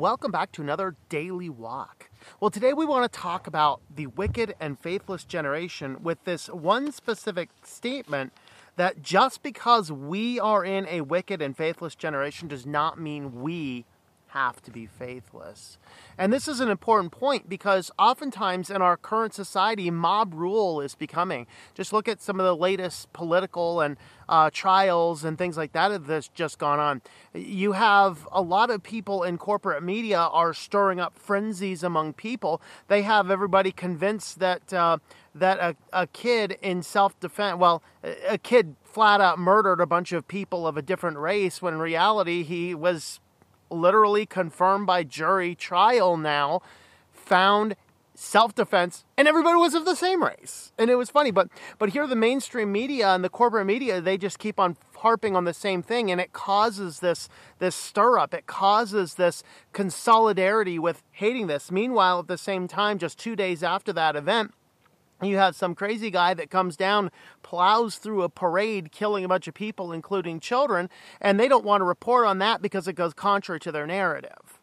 Welcome back to another daily walk. Well, today we want to talk about the wicked and faithless generation with this one specific statement that just because we are in a wicked and faithless generation does not mean we have to be faithless. And this is an important point because oftentimes in our current society, mob rule is becoming. Just look at some of the latest political and uh, trials and things like that that's just gone on. You have a lot of people in corporate media are stirring up frenzies among people. They have everybody convinced that uh, that a, a kid in self defense, well, a kid flat out murdered a bunch of people of a different race when in reality he was literally confirmed by jury trial now, found self-defense and everybody was of the same race. And it was funny but but here the mainstream media and the corporate media they just keep on harping on the same thing and it causes this this stir up it causes this consolidarity with hating this. Meanwhile at the same time just 2 days after that event you have some crazy guy that comes down, plows through a parade, killing a bunch of people, including children, and they don't want to report on that because it goes contrary to their narrative.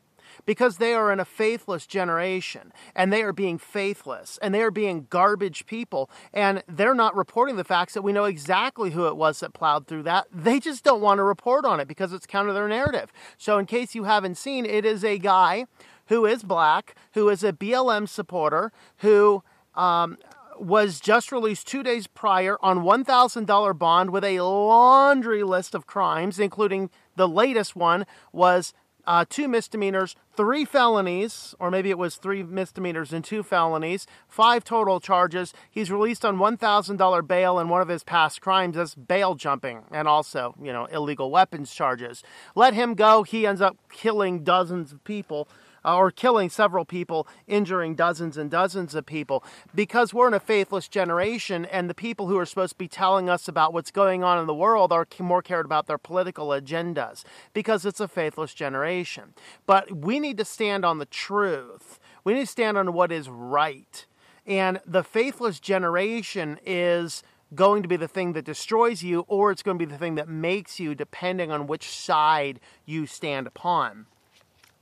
Because they are in a faithless generation and they are being faithless and they are being garbage people and they're not reporting the facts that we know exactly who it was that plowed through that. They just don't want to report on it because it's counter their narrative. So, in case you haven't seen, it is a guy who is black, who is a BLM supporter, who um, was just released two days prior on $1,000 bond with a laundry list of crimes, including the latest one was uh, two misdemeanors, three felonies, or maybe it was three misdemeanors and two felonies, five total charges. He's released on $1,000 bail, and one of his past crimes is bail jumping and also, you know, illegal weapons charges. Let him go. He ends up killing dozens of people Uh, or killing several people, injuring dozens and dozens of people, because we're in a faithless generation, and the people who are supposed to be telling us about what's going on in the world are more cared about their political agendas, because it's a faithless generation. But we need to stand on the truth. We need to stand on what is right. And the faithless generation is going to be the thing that destroys you, or it's going to be the thing that makes you, depending on which side you stand upon.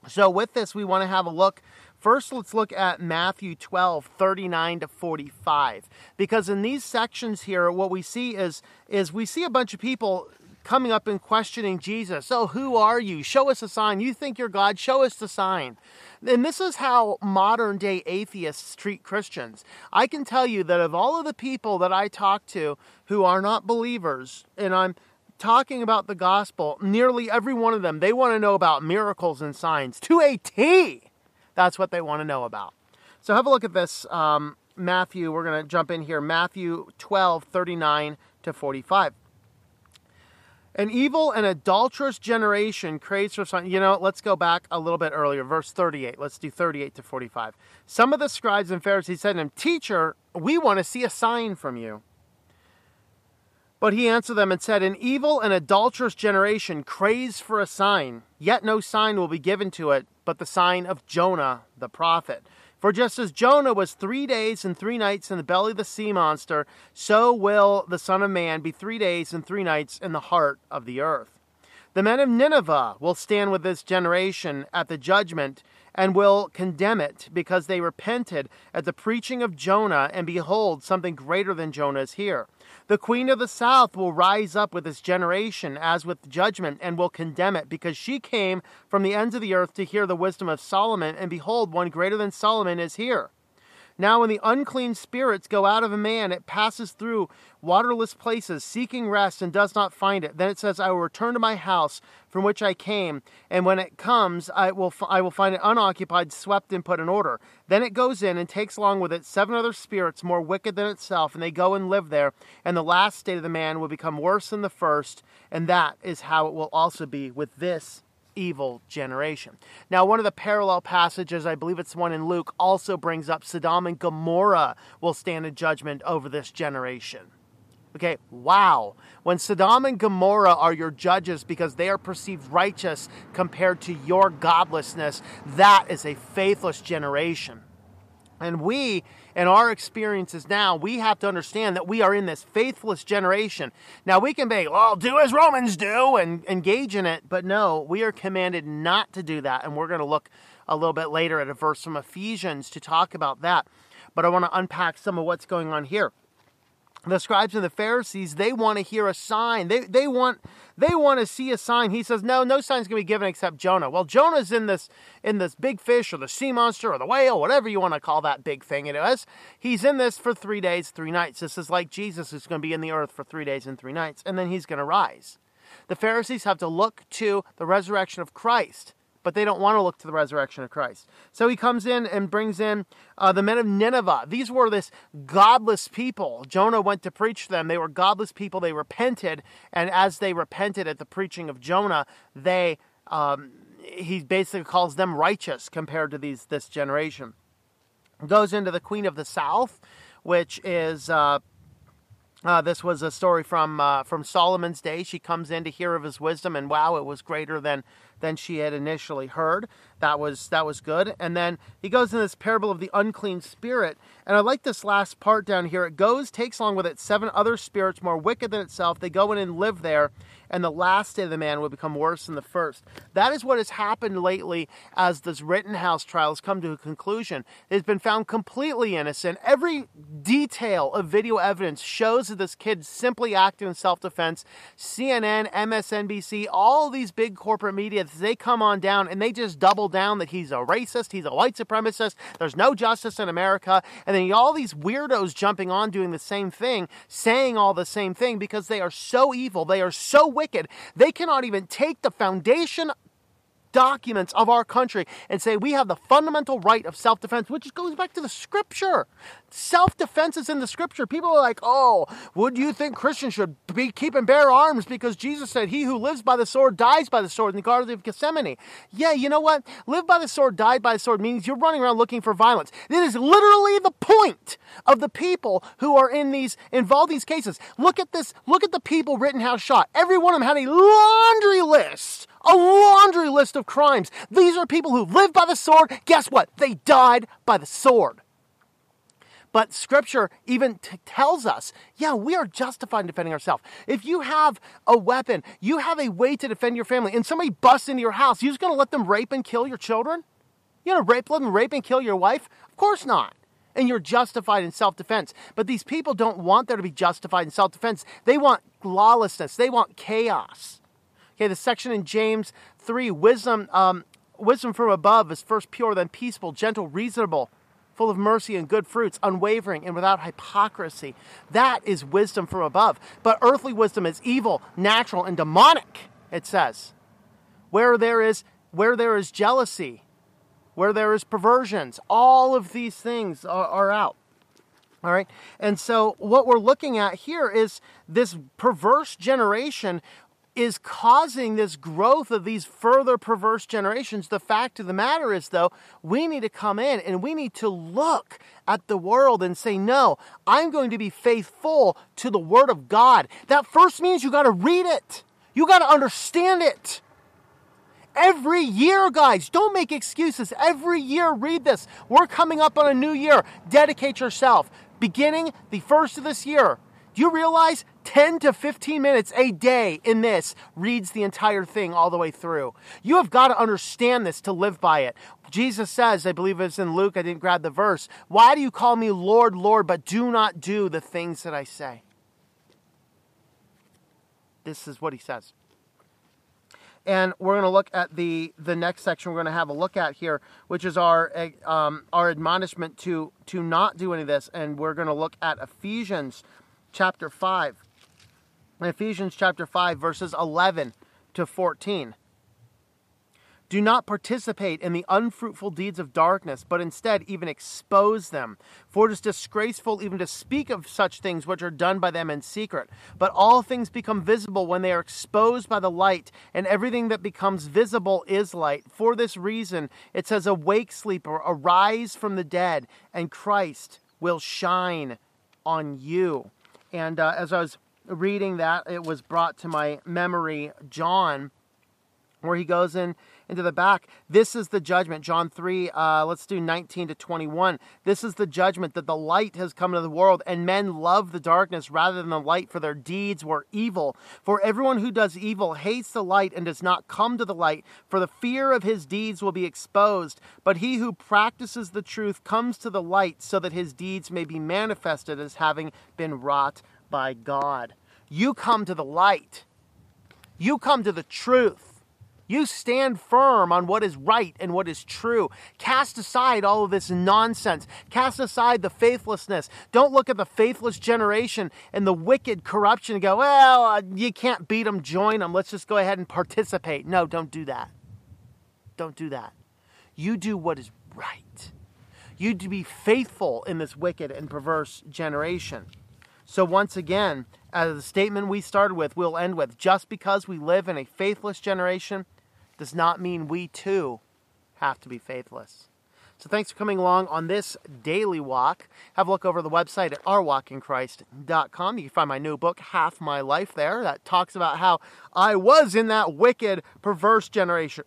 So, with this, we want to have a look. First, let's look at Matthew 12, 39 to 45. Because in these sections here, what we see is, is we see a bunch of people coming up and questioning Jesus. So, who are you? Show us a sign. You think you're God? Show us the sign. And this is how modern day atheists treat Christians. I can tell you that of all of the people that I talk to who are not believers, and I'm talking about the gospel, nearly every one of them, they want to know about miracles and signs to a T. That's what they want to know about. So have a look at this. Um, Matthew, we're going to jump in here. Matthew 12, 39 to 45. An evil and adulterous generation craves for signs. You know, let's go back a little bit earlier, verse 38. Let's do 38 to 45. Some of the scribes and Pharisees said to him, Teacher, we want to see a sign from you. But he answered them and said, An evil and adulterous generation craves for a sign, yet no sign will be given to it but the sign of Jonah the prophet. For just as Jonah was three days and three nights in the belly of the sea monster, so will the Son of Man be three days and three nights in the heart of the earth. The men of Nineveh will stand with this generation at the judgment and will condemn it because they repented at the preaching of Jonah, and behold, something greater than Jonah is here. The queen of the south will rise up with this generation as with judgment and will condemn it, because she came from the ends of the earth to hear the wisdom of Solomon, and behold, one greater than Solomon is here. Now, when the unclean spirits go out of a man, it passes through waterless places, seeking rest, and does not find it. Then it says, I will return to my house from which I came, and when it comes, I will, I will find it unoccupied, swept, and put in order. Then it goes in and takes along with it seven other spirits more wicked than itself, and they go and live there. And the last state of the man will become worse than the first, and that is how it will also be with this evil generation. Now, one of the parallel passages, I believe it's one in Luke, also brings up Sodom and Gomorrah will stand in judgment over this generation. Okay, wow. When Sodom and Gomorrah are your judges because they are perceived righteous compared to your godlessness, that is a faithless generation. And we, in our experiences now, we have to understand that we are in this faithless generation. Now, we can be, well, do as Romans do and engage in it, but no, we are commanded not to do that. And we're going to look a little bit later at a verse from Ephesians to talk about that. But I want to unpack some of what's going on here the scribes and the Pharisees, they want to hear a sign. They, they want they want to see a sign. He says, No, no sign's gonna be given except Jonah. Well, Jonah's in this in this big fish or the sea monster or the whale, whatever you want to call that big thing it is. He's in this for three days, three nights. This is like Jesus who's gonna be in the earth for three days and three nights, and then he's gonna rise. The Pharisees have to look to the resurrection of Christ but they don't want to look to the resurrection of Christ. So he comes in and brings in uh, the men of Nineveh. These were this godless people. Jonah went to preach to them. They were godless people. They repented, and as they repented at the preaching of Jonah, they um, he basically calls them righteous compared to these this generation. Goes into the Queen of the South, which is. Uh, uh, this was a story from uh, from Solomon's day. She comes in to hear of his wisdom, and wow, it was greater than than she had initially heard. That was that was good. And then he goes in this parable of the unclean spirit. And I like this last part down here. It goes, takes along with it seven other spirits more wicked than itself. They go in and live there, and the last day of the man will become worse than the first. That is what has happened lately as this Rittenhouse trial has come to a conclusion. It has been found completely innocent. Every detail of video evidence shows that this kid simply acted in self-defense. CNN, MSNBC, all these big corporate media, they come on down and they just double down that he's a racist, he's a white supremacist, there's no justice in America, and then all these weirdos jumping on doing the same thing, saying all the same thing because they are so evil, they are so wicked, they cannot even take the foundation documents of our country and say we have the fundamental right of self defense, which goes back to the scripture. Self defense is in the scripture. People are like, oh, would you think Christians should be keeping bear arms because Jesus said, He who lives by the sword dies by the sword in the Garden of Gethsemane? Yeah, you know what? Live by the sword, die by the sword means you're running around looking for violence. It is literally the point of the people who are in these involved these cases. Look at this, look at the people Rittenhouse shot. Every one of them had a laundry list a laundry list of crimes. These are people who lived by the sword. Guess what? They died by the sword. But scripture even t- tells us, yeah, we are justified in defending ourselves. If you have a weapon, you have a way to defend your family, and somebody busts into your house, you're just going to let them rape and kill your children? You're going to rape, let them rape and kill your wife? Of course not. And you're justified in self defense. But these people don't want there to be justified in self defense. They want lawlessness, they want chaos. Okay, the section in James 3, wisdom, um, wisdom from above is first pure, then peaceful, gentle, reasonable, full of mercy and good fruits, unwavering and without hypocrisy. That is wisdom from above. But earthly wisdom is evil, natural, and demonic, it says. Where there is where there is jealousy, where there is perversions, all of these things are, are out. All right. And so what we're looking at here is this perverse generation is causing this growth of these further perverse generations. The fact of the matter is, though, we need to come in and we need to look at the world and say, no, I'm going to be faithful to the Word of God. That first means you got to read it, you got to understand it. Every year, guys, don't make excuses. Every year, read this. We're coming up on a new year. Dedicate yourself. Beginning the first of this year, do you realize 10 to 15 minutes a day in this reads the entire thing all the way through? You have got to understand this to live by it. Jesus says, I believe it's in Luke, I didn't grab the verse, why do you call me Lord, Lord, but do not do the things that I say? This is what he says. And we're going to look at the, the next section we're going to have a look at here, which is our, um, our admonishment to, to not do any of this. And we're going to look at Ephesians chapter 5. Ephesians chapter 5, verses 11 to 14. Do not participate in the unfruitful deeds of darkness, but instead even expose them. For it is disgraceful even to speak of such things which are done by them in secret. But all things become visible when they are exposed by the light, and everything that becomes visible is light. For this reason, it says, Awake, sleeper, arise from the dead, and Christ will shine on you. And uh, as I was reading that, it was brought to my memory John, where he goes in into the back. This is the judgment. John 3, uh, let's do 19 to 21. This is the judgment that the light has come into the world, and men love the darkness rather than the light, for their deeds were evil. For everyone who does evil hates the light and does not come to the light, for the fear of his deeds will be exposed. But he who practices the truth comes to the light, so that his deeds may be manifested as having been wrought by God. You come to the light. You come to the truth. You stand firm on what is right and what is true. Cast aside all of this nonsense. Cast aside the faithlessness. Don't look at the faithless generation and the wicked corruption and go, well, uh, you can't beat them, join them. Let's just go ahead and participate. No, don't do that. Don't do that. You do what is right. You to be faithful in this wicked and perverse generation. So, once again, as the statement we started with, we'll end with just because we live in a faithless generation does not mean we too have to be faithless. So, thanks for coming along on this daily walk. Have a look over the website at ourwalkinchrist.com. You can find my new book, Half My Life, there, that talks about how I was in that wicked, perverse generation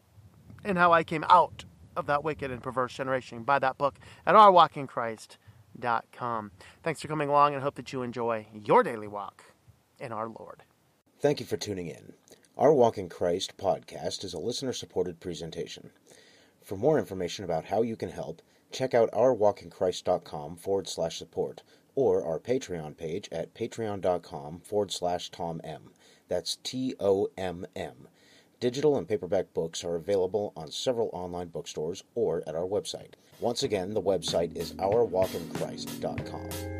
and how I came out of that wicked and perverse generation. Buy that book at ourwalkinchrist.com com. Thanks for coming along and hope that you enjoy your daily walk in our Lord. Thank you for tuning in. Our Walk in Christ podcast is a listener supported presentation. For more information about how you can help, check out ourwalkinchrist.com forward slash support or our Patreon page at patreon.com forward slash Tom M. That's T O M M. Digital and paperback books are available on several online bookstores or at our website. Once again, the website is ourwalkinchrist.com.